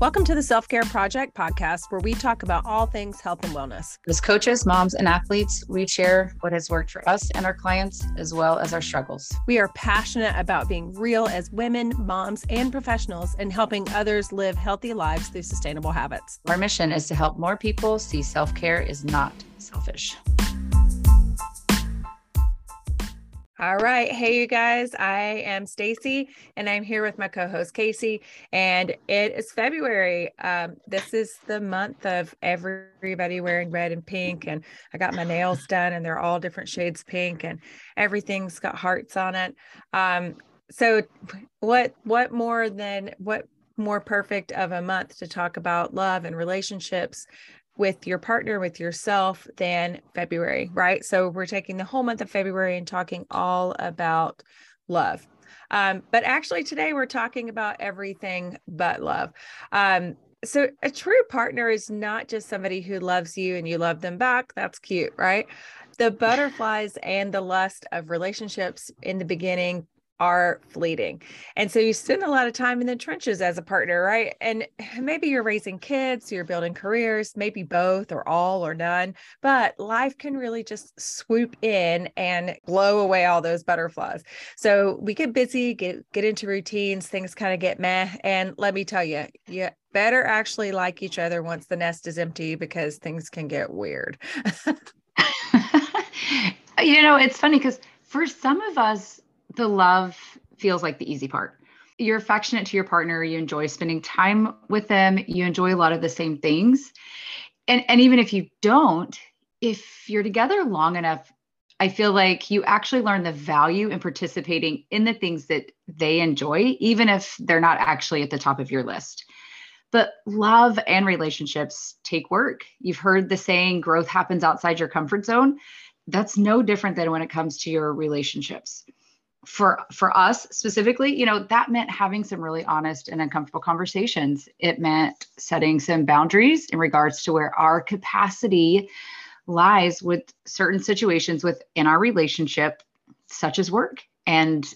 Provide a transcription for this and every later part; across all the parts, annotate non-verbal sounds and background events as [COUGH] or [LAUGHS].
Welcome to the Self Care Project podcast, where we talk about all things health and wellness. As coaches, moms, and athletes, we share what has worked for us and our clients, as well as our struggles. We are passionate about being real as women, moms, and professionals and helping others live healthy lives through sustainable habits. Our mission is to help more people see self care is not selfish. All right. Hey, you guys. I am Stacy and I'm here with my co host, Kasey. And it is February. Um, this is the month of everybody wearing red and pink. And I got my nails done and they're all different shades pink and everything's got hearts on it. Um, so, what, what more than what more perfect of a month to talk about love and relationships with your partner, with yourself, than February, right? So we're taking the whole month of February and talking all about love. Um, but actually, today we're talking about everything but love. Um, so a true partner is not just somebody who loves you and you love them back. That's cute, right? The butterflies and the lust of relationships in the beginning are fleeting. And so you spend a lot of time in the trenches as a partner, right? And [SIGHS] maybe you're raising kids, you're building careers, maybe both or all or none, but life can really just swoop in and blow away all those butterflies. So we get busy, get get into routines, things kind of get meh. And let me tell you, you better actually like each other once the nest is empty because things can get weird. [LAUGHS] [LAUGHS] you know, it's funny because for some of us, the love feels like the easy part. You're affectionate to your partner, you enjoy spending time with them, you enjoy a lot of the same things. And and even if you don't, if you're together long enough, I feel like you actually learn the value in participating in the things that they enjoy, even if they're not actually at the top of your list. But love and relationships take work. You've heard the saying, growth happens outside your comfort zone. That's no different than when it comes to your relationships for for us specifically you know that meant having some really honest and uncomfortable conversations. It meant setting some boundaries in regards to where our capacity lies with certain situations within our relationship such as work and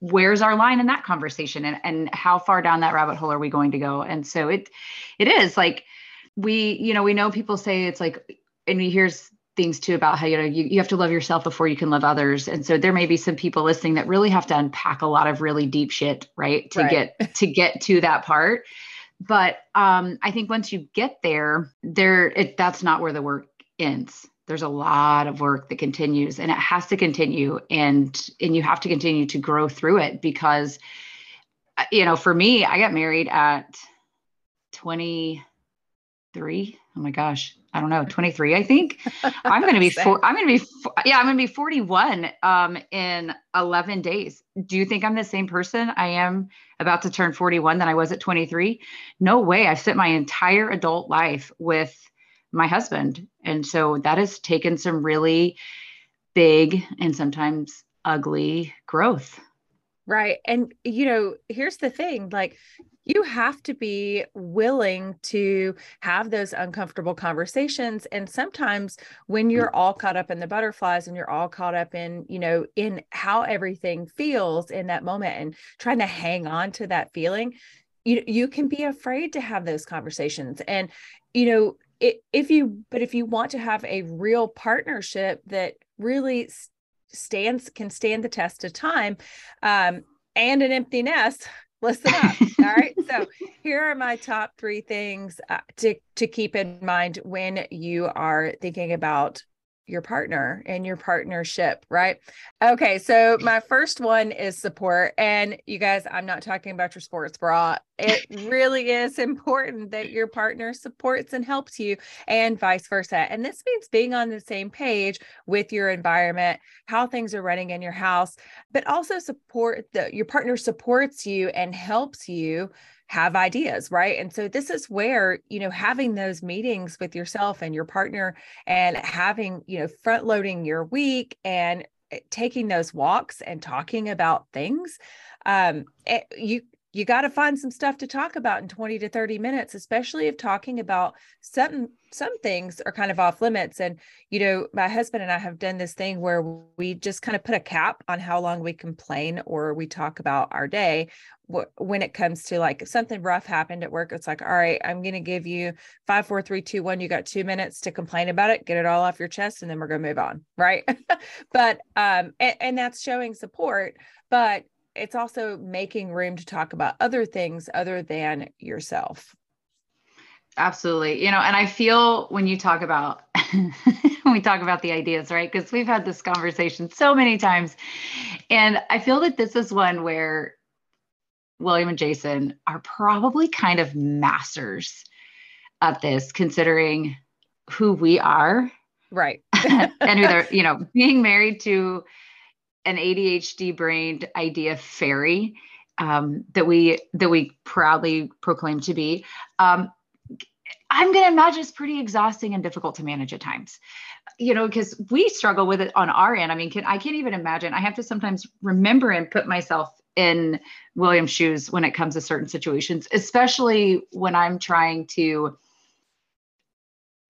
where's our line in that conversation and, and how far down that rabbit hole are we going to go? And so it it is like we you know we know people say it's like and here's things too about how you know you, you have to love yourself before you can love others. And so there may be some people listening that really have to unpack a lot of really deep shit right to right. get to get to that part. But um i think once you get there there it that's not where the work ends. There's a lot of work that continues and it has to continue and and you have to continue to grow through it because uh, you know for me i got married at 23 oh my gosh I don't know, 23, I think. [LAUGHS] I'm going to be four, I'm going to be yeah, I'm going to be 41 um in 11 days. Do you think I'm the same person I am about to turn 41 than I was at 23? No way. I've spent my entire adult life with my husband. And so that has taken some really big and sometimes ugly growth. Right. And you know, here's the thing, like you have to be willing to have those uncomfortable conversations and sometimes when mm. you're all caught up in the butterflies and you're all caught up in you know in how everything feels in that moment and trying to hang on to that feeling you you can be afraid to have those conversations and you know it, if you but if you want to have a real partnership that really stands can stand the test of time um, and an empty nest [LAUGHS] listen up. All right. So [LAUGHS] here are my top three things uh, to to keep in mind when you are thinking about your partner and your partnership, right? Okay, so my first one is support. And you guys, I'm not talking about your sports bra. It really is important that your partner supports and helps you and vice versa. And this means being on the same page with your environment, how things are running in your house, but also support that your partner supports you and helps you have ideas, right? And so this is where, you know, having those meetings with yourself and your partner and having, you know, front loading your week and eh, taking those walks and talking about things um it, you you got to find some stuff to talk about in 20 to 30 minutes especially if talking about some some things are kind of off limits. And you know my husband and i have done this thing where we just kind of put a cap on how long we complain or we talk about our day. When it comes to like something rough happened at work it's like all right i'm going to give you five four three two one you got two minutes to complain about it get it all off your chest and then we're going to move on. [LAUGHS] Right? [LAUGHS] But um and, and that's showing support but it's also making room to talk about other things other than yourself. Absolutely. You know, and I feel when you talk about [LAUGHS] when we talk about the ideas, right? Because we've had this conversation so many times. And I feel that this is one where William and Jason are probably kind of masters at this, considering who we are. Right. [LAUGHS] and who they're, [LAUGHS] you know, being married to an ADHD brained idea fairy um, that we that we proudly proclaim to be. Um, I'm going to imagine it's pretty exhausting and difficult to manage at times, you know, because we struggle with it on our end. I mean, can, I can't even imagine. I have to sometimes remember and put myself in William's shoes when it comes to certain situations, especially when I'm trying to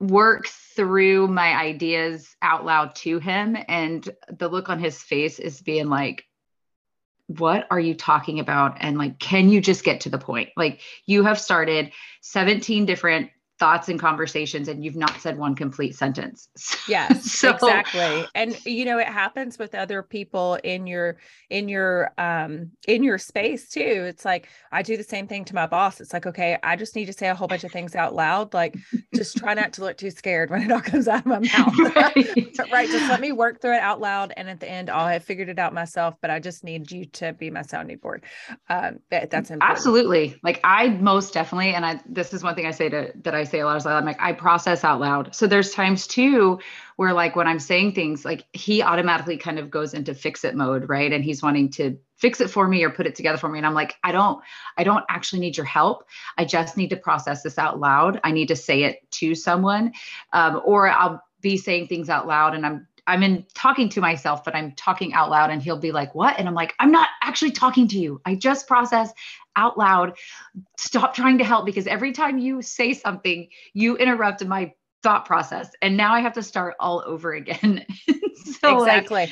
work through my ideas out loud to him and the look on his face is being like what are you talking about? And like can you just get to the point? Like you have started 17 different thoughts and conversations and you've not said one complete sentence. [LAUGHS] Yes, so, exactly. And you know, it happens with other people in your in your um in your space too. It's like I do the same thing to my boss. It's like, okay, I just need to say a whole bunch of things out loud. Like just try not to look too scared when it all [LAUGHS] comes out of my [LAUGHS] mouth. Right. right. Just let me work through it out loud. And at the end, I'll have figured it out myself, but I just need you to be my sounding board. Um that's important. Absolutely. Like I most definitely, and I this is one thing I say to that I say a lot is I'm like, I process out loud. So there's times too where like when I'm saying things, like he automatically kind of goes into fix it mode, right? And he's wanting to fix it for me or put it together for me. And I'm like, I don't, I don't actually need your help. I just need to process this out loud. I need to say it to someone. Um, or I'll be saying things out loud and I'm I'm in talking to myself, but I'm talking out loud and he'll be like, What? And I'm like, I'm not actually talking to you. I just process out loud. Stop trying to help because every time you say something, you interrupt my thought process. And now I have to start all over again. [LAUGHS] so exactly. Like,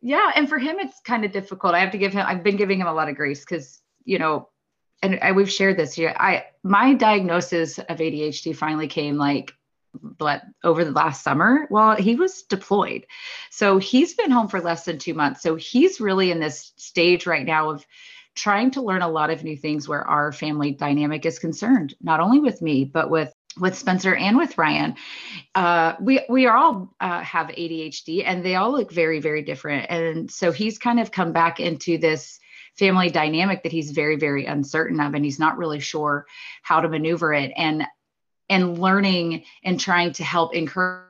yeah. And for him, it's kind of difficult. I have to give him, I've been giving him a lot of grace because, you know, and I, we've shared this here. I, my diagnosis of ADHD finally came like but over the last summer well he was deployed so he's been home for less than two months so he's really in this stage right now of trying to learn a lot of new things where our family dynamic is concerned not only with me but with with Spencer and with Ryan, uh, we we all uh, have ADHD, and they all look very very different. And so he's kind of come back into this family dynamic that he's very very uncertain of, and he's not really sure how to maneuver it. And and learning and trying to help encourage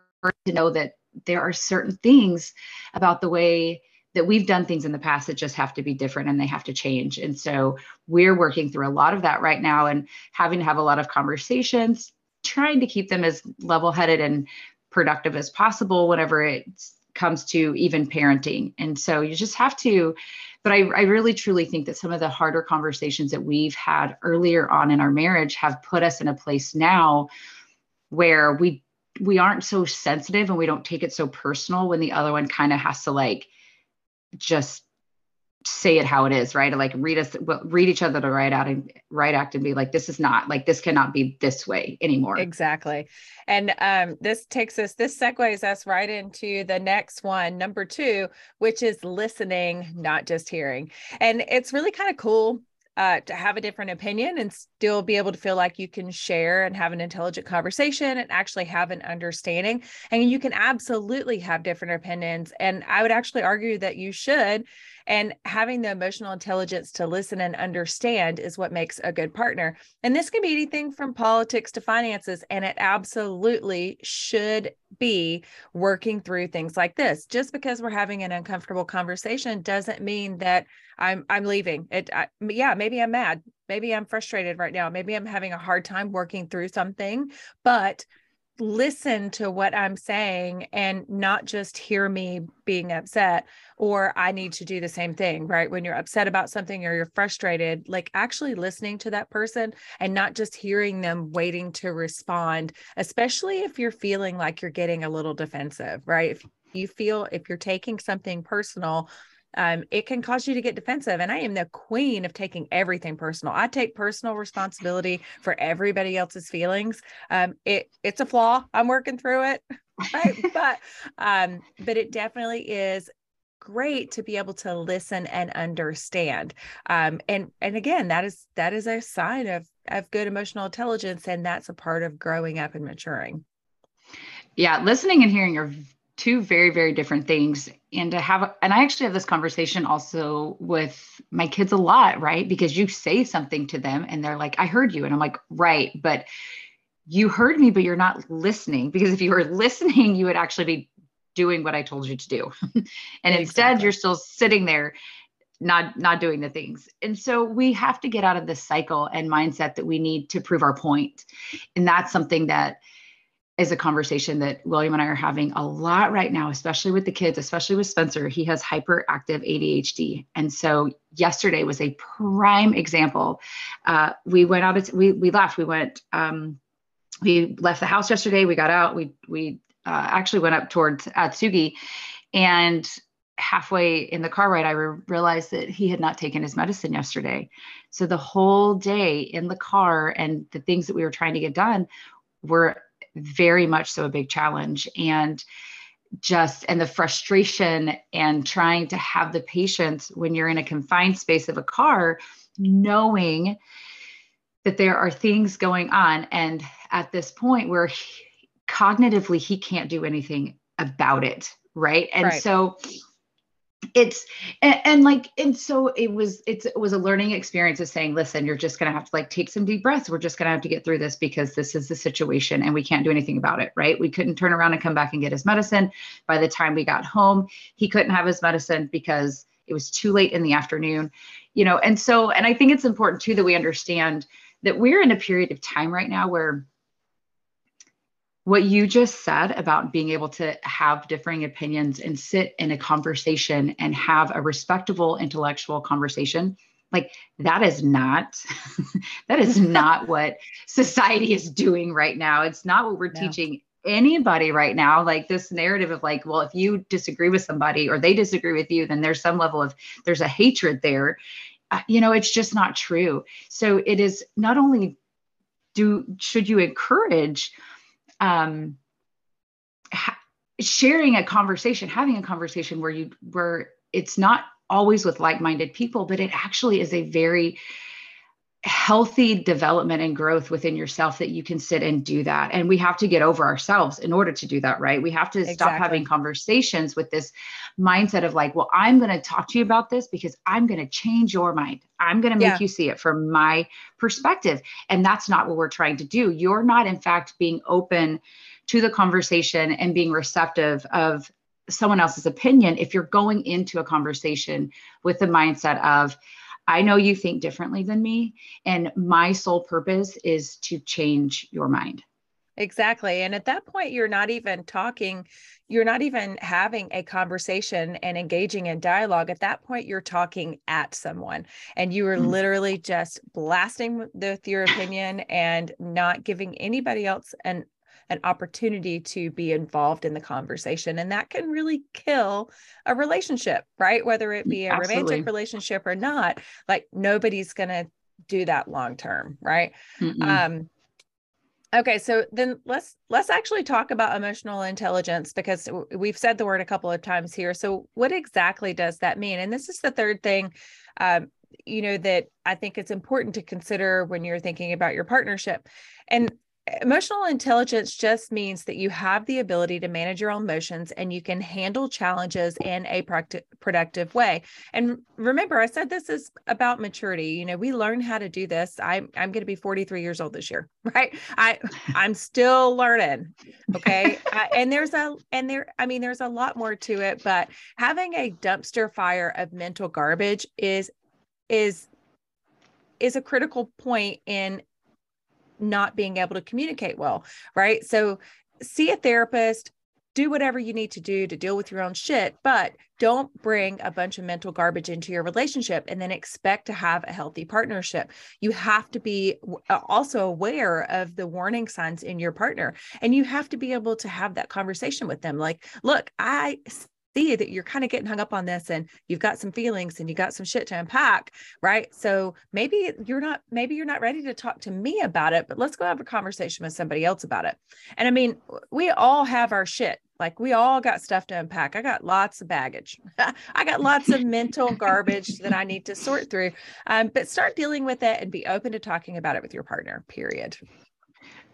to know that there are certain things about the way that we've done things in the past that just have to be different and they have to change. And so we're working through a lot of that right now and having to have a lot of conversations, trying to keep them as level headed and productive as possible whenever it comes to even parenting. And so you just have to but I, I really truly think that some of the harder conversations that we've had earlier on in our marriage have put us in a place now where we we aren't so sensitive and we don't take it so personal when the other one kind of has to like just say it how it is, right? Like read us, read each other the right out and right act and be like, this is not like this cannot be this way anymore. Exactly. And um, this takes us, this segues us right into the next one, number two, which is listening, not just hearing. And it's really kind of cool uh, to have a different opinion and still be able to feel like you can share and have an intelligent conversation and actually have an understanding. And you can absolutely have different opinions. And I would actually argue that you should and having the emotional intelligence to listen and understand is what makes a good partner. And this can be anything from politics to finances. And it absolutely should be working through things like this. Just because we're having an uncomfortable conversation doesn't mean that I'm I'm leaving. It I, yeah, maybe I'm mad. Maybe I'm frustrated right now. Maybe I'm having a hard time working through something, but listen to what I'm saying and not just hear me being upset or I need to do the same thing, right? When you're upset about something or you're frustrated, like actually listening to that person and not just hearing them waiting to respond, especially if you're feeling like you're getting a little defensive, right? If you feel if you're taking something personal, um, it can cause you to get defensive. And I am the queen of taking everything personal. I take personal responsibility for everybody else's feelings. Um, it it's a flaw. I'm working through it, [LAUGHS] right? but um, but it definitely is great to be able to listen and understand um, and and again that is that is a sign of of good emotional intelligence and that's a part of growing up and maturing yeah listening and hearing are two very very different things. And to have and i actually have this conversation also with my kids a lot right? Because you say something to them and they're like i heard you. And i'm like right but you heard me but you're not listening. Because if you were [LAUGHS] listening you would actually be doing what i told you to do. [LAUGHS] And exactly. instead you're still sitting there not not doing the things. And so we have to get out of this cycle and mindset that we need to prove our point. And that's something that is a conversation that William and I are having a lot right now, especially with the kids, especially with Spencer. He has hyperactive ADHD. And so yesterday was a prime example. Uh, we went out, we, we left, we went, um, we left the house yesterday. We got out, we, we uh, actually went up towards Atsugi and halfway in the car ride, I re- realized that he had not taken his medicine yesterday. So the whole day in the car and the things that we were trying to get done were very much so a big challenge. And just and the frustration and trying to have the patience when you're in a confined space of a car knowing that there are things going on. And at this point where he, cognitively he can't do anything about it right? And right. so it's and, and, like and so it was it's it was a learning experience of saying listen you're just going to have to like take some deep breaths. We're just going to have to get through this because this is the situation and we can't do anything about it right? We couldn't turn around and come back and get his medicine. By the time we got home he couldn't have his medicine because it was too late in the afternoon you know? And so and i think it's important too that we understand that we're in a period of time right now where what you just said about being able to have differing opinions and sit in a conversation and have a respectable intellectual conversation like that is not [LAUGHS] that is [LAUGHS] not what society is doing right now. It's not what we're no. teaching anybody right now. Like this narrative of like well if you disagree with somebody or they disagree with you then there's some level of there's a hatred there. Uh, you know it's just not true. So it is not only do should you encourage um, ha- sharing a conversation, having a conversation where you where it's not always with like-minded people, but it actually is a very healthy development and growth within yourself that you can sit and do that. And we have to get over ourselves in order to do that, right? We have to exactly. stop having conversations with this mindset of like, well, I'm going to talk to you about this because I'm going to change your mind. I'm going to make yeah. you see it from my perspective. And that's not what we're trying to do. You're not, in fact, being open to the conversation and being receptive of someone else's opinion if you're going into a conversation with the mindset of, I know you think differently than me, and my sole purpose is to change your mind. Exactly. And at that point, you're not even talking, you're not even having a conversation and engaging in dialogue. At that point, you're talking at someone and you are mm-hmm. literally just blasting with your opinion and not giving anybody else an an opportunity to be involved in the conversation. And that can really kill a relationship, right? Whether it be a Absolutely. romantic relationship or not, like nobody's going to do that long term, right? Mm-mm. Um, okay so then let's let's actually talk about emotional intelligence because we've said the word a couple of times here so what exactly does that mean and this is the third thing um, you know that i think it's important to consider when you're thinking about your partnership and Emotional intelligence just means that you have the ability to manage your own emotions and you can handle challenges in a productive way. And remember, I said this is about maturity. You know, we learn how to do this. I'm I'm going to be 43 years old this year, [LAUGHS] right? I I'm still learning. Okay, uh, and there's a and there I mean there's a lot more to it, but having a dumpster fire of mental garbage is is is a critical point in not being able to communicate well right so see a therapist, do whatever you need to do to deal with your own shit, but don't bring a bunch of mental garbage into your relationship and then expect to have a healthy partnership. You have to be uh, also aware of the warning signs in your partner and you have to be able to have that conversation with them. Like, look, I see that you're kind of getting hung up on this and you've got some feelings and you got some shit to unpack right? So maybe you're not maybe you're not ready to talk to me about it but let's go have a conversation with somebody else about it. And i mean we all have our shit. Like we all got stuff to unpack. I got lots of baggage. [LAUGHS] I got lots of mental garbage that i need to sort through. Um, but start dealing with it and be open to talking about it with your partner period.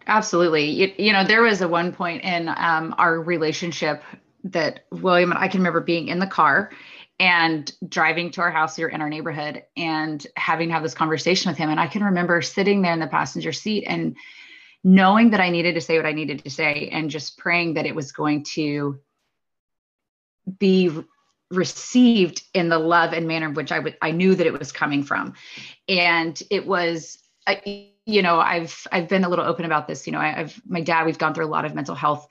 Absolutely. You, you know there was a one point in um, our relationship that William and I can remember being in the car and driving to our house here in our neighborhood and having to have this conversation with him. And I can remember sitting there in the passenger seat and knowing that I needed to say what I needed to say and just praying that it was going to be received in the love and manner in which I would I knew that it was coming from. And it was you know, I've I've been a little open about this. You know, I, I've my dad, we've gone through a lot of mental health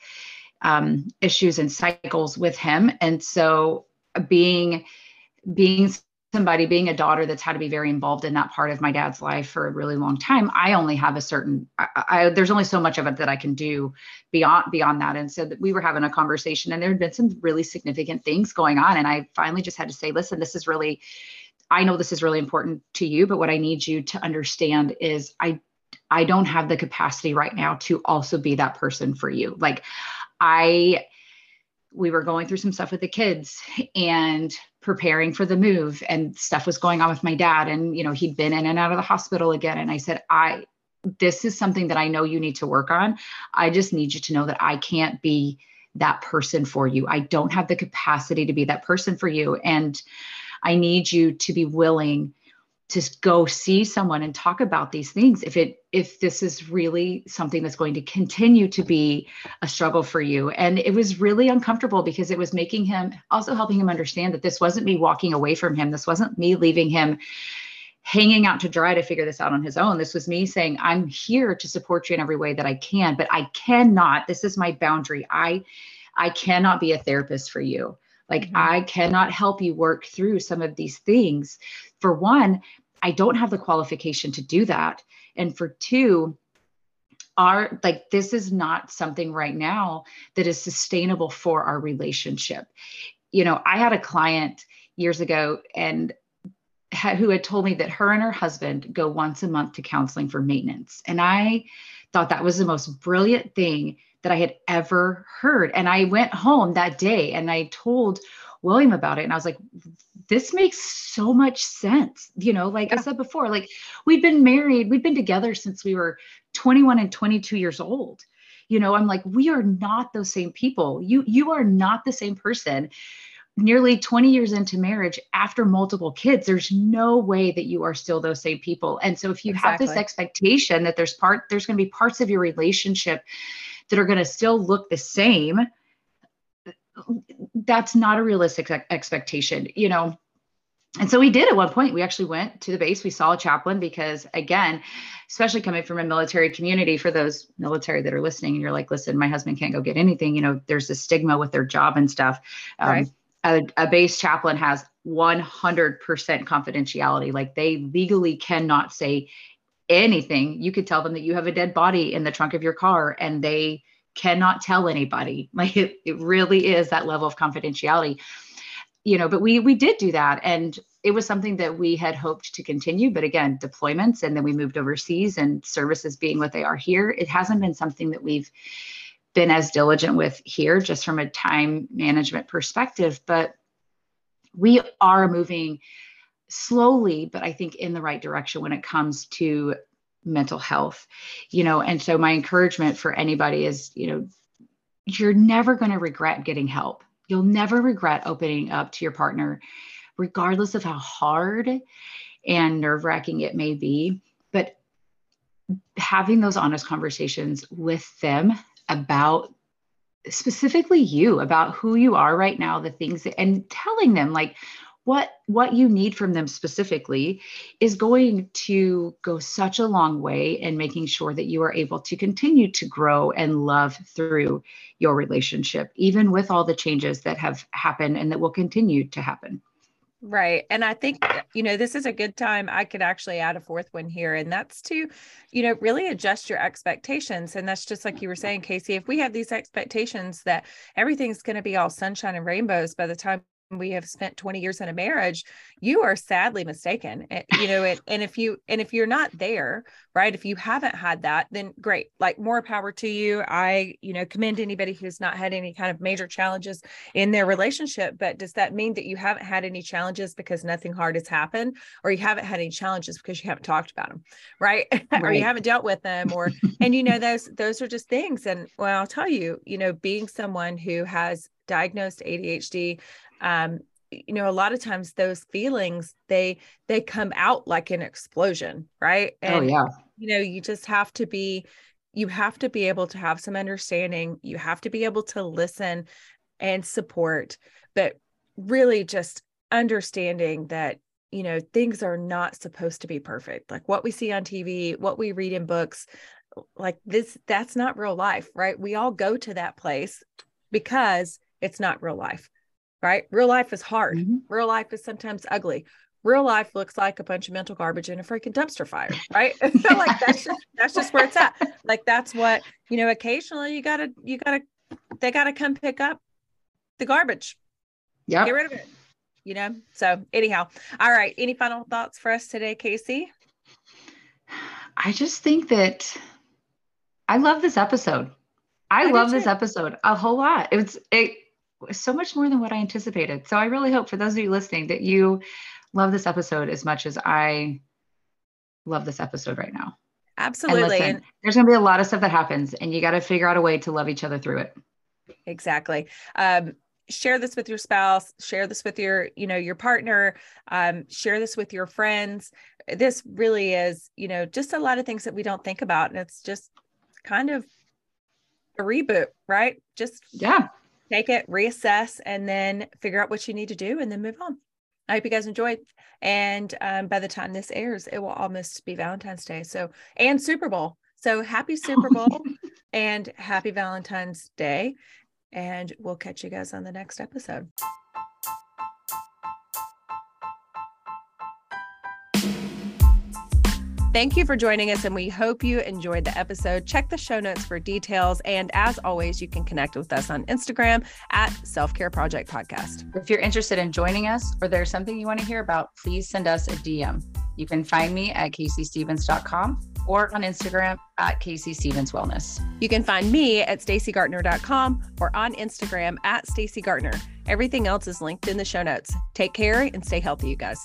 um, issues and cycles with him. And so being being somebody being a daughter that's had to be very involved in that part of my dad's life for a really long time i only have a certain I, I, there's only so much of it that i can do beyond beyond that. And so that we were having a conversation and there had been some really significant things going on. And i finally just had to say listen this is really i know this is really important to you but what i need you to understand is i i don't have the capacity right now to also be that person for you. Like I we were going through some stuff with the kids and preparing for the move and stuff was going on with my dad and you know he'd been in and out of the hospital again and I said I this is something that I know you need to work on. I just need you to know that I can't be that person for you. I don't have the capacity to be that person for you and I need you to be willing to go see someone and talk about these things if it if this is really something that's going to continue to be a struggle for you. And it was really uncomfortable because it was making him also helping him understand that this wasn't me walking away from him. This wasn't me leaving him hanging out to dry to figure this out on his own. This was me saying i'm here to support you in every way that i can but i cannot this is my boundary. I i cannot be a therapist for you like mm-hmm. i cannot help you work through some of these things for one I don't have the qualification to do that. And for two, our like this is not something right now that is sustainable for our relationship. You know, I had a client years ago and had, who had told me that her and her husband go once a month to counseling for maintenance. And I thought that was the most brilliant thing that I had ever heard. And I went home that day and I told William about it. And I was like, this makes so much sense. You know, like yeah. I said before, like we've been married, we've been together since we were 21 and 22 years old. You know, I'm like, we are not those same people. You you are not the same person. Nearly 20 years into marriage after multiple kids, there's no way that you are still those same people. And so if you exactly. have this expectation that there's part there's going to be parts of your relationship that are going to still look the same, that's not a realistic expectation, you know. And so we did at one point. We actually went to the base. We saw a chaplain because, again, especially coming from a military community, for those military that are listening, and you're like, listen, my husband can't go get anything. You know, there's a stigma with their job and stuff. Um, right. a, a base chaplain has 100% confidentiality. Like they legally cannot say anything. You could tell them that you have a dead body in the trunk of your car, and they cannot tell anybody. [LAUGHS] Like it, it really is that level of confidentiality. You know, but we we did do that and it was something that we had hoped to continue. But again, deployments and then we moved overseas and services being what they are here, it hasn't been something that we've been as diligent with here, just from a time management perspective. But we are moving slowly, but I think in the right direction when it comes to mental health you know and so my encouragement for anybody is you know you're never going to regret getting help. You'll never regret opening up to your partner regardless of how hard and nerve-wracking it may be. But having those honest conversations with them about specifically you about who you are right now the things that, and telling them like what what you need from them specifically is going to go such a long way in making sure that you are able to continue to grow and love through your relationship even with all the changes that have happened and that will continue to happen Right. And I think, you know, this is a good time. I could actually add a fourth one here, and that's to, you know, really adjust your expectations. And that's just like you were saying, Kasey, if we have these expectations that everything's going to be all sunshine and rainbows by the time we have spent 20 years in a marriage you are sadly mistaken. You know it, and if you and if you're not there right if you haven't had that then great like more power to you. I you know commend anybody who's not had any kind of major challenges in their relationship but does that mean that you haven't had any challenges because nothing hard has happened or you haven't had any challenges because you haven't talked about them right, right. [LAUGHS] or you haven't dealt with them or [LAUGHS] and you know those those are just things. And well i'll tell you you know being someone who has diagnosed adhd um, you know a lot of times those feelings they they come out like an explosion right? Oh, and oh yeah. you know you just have to be you have to be able to have some understanding. You have to be able to listen and support but really just understanding that you know things are not supposed to be perfect. Like what we see on tv what we read in books like this that's not real life right? We all go to that place because it's not real life right? Real life is hard. Mm-hmm. Real life is sometimes ugly. Real life looks like a bunch of mental garbage in a freaking dumpster fire, right? [LAUGHS] so like that's just that's just where it's at. Like that's what you know. Occasionally, you gotta you gotta they gotta come pick up the garbage. Yeah, get rid of it. You know. So anyhow, all right. Any final thoughts for us today, Kasey? [SIGHS] I just think that I love this episode. I, I love this episode a whole lot. It's it so much more than what I anticipated. So I really hope for those of you listening that you love this episode as much as I love this episode right now. Absolutely. And listen, and there's going to be a lot of stuff that happens, and you got to figure out a way to love each other through it. Exactly. Um, share this with your spouse share this with your you know your partner um, share this with your friends this really is you know just a lot of things that we don't think about and it's just kind of a reboot right just yeah take it, reassess, and then figure out what you need to do and then move on. I hope you guys enjoyed. And um, by the time this airs, it will almost be Valentine's Day. So, and Super Bowl. So, happy [LAUGHS] Super Bowl and happy Valentine's Day. And we'll catch you guys on the next episode. Thank you for joining us, and we hope you enjoyed the episode. Check the show notes for details. And as always, you can connect with us on Instagram at Self Care Project Podcast. If you're interested in joining us or there's something you want to hear about, please send us a DM. You can find me at kaseystevens.com or on Instagram at Kasey Stevens Wellness. You can find me at stacygartner.com or on Instagram at Stacy Gartner. Everything else is linked in the show notes. Take care and stay healthy, you guys.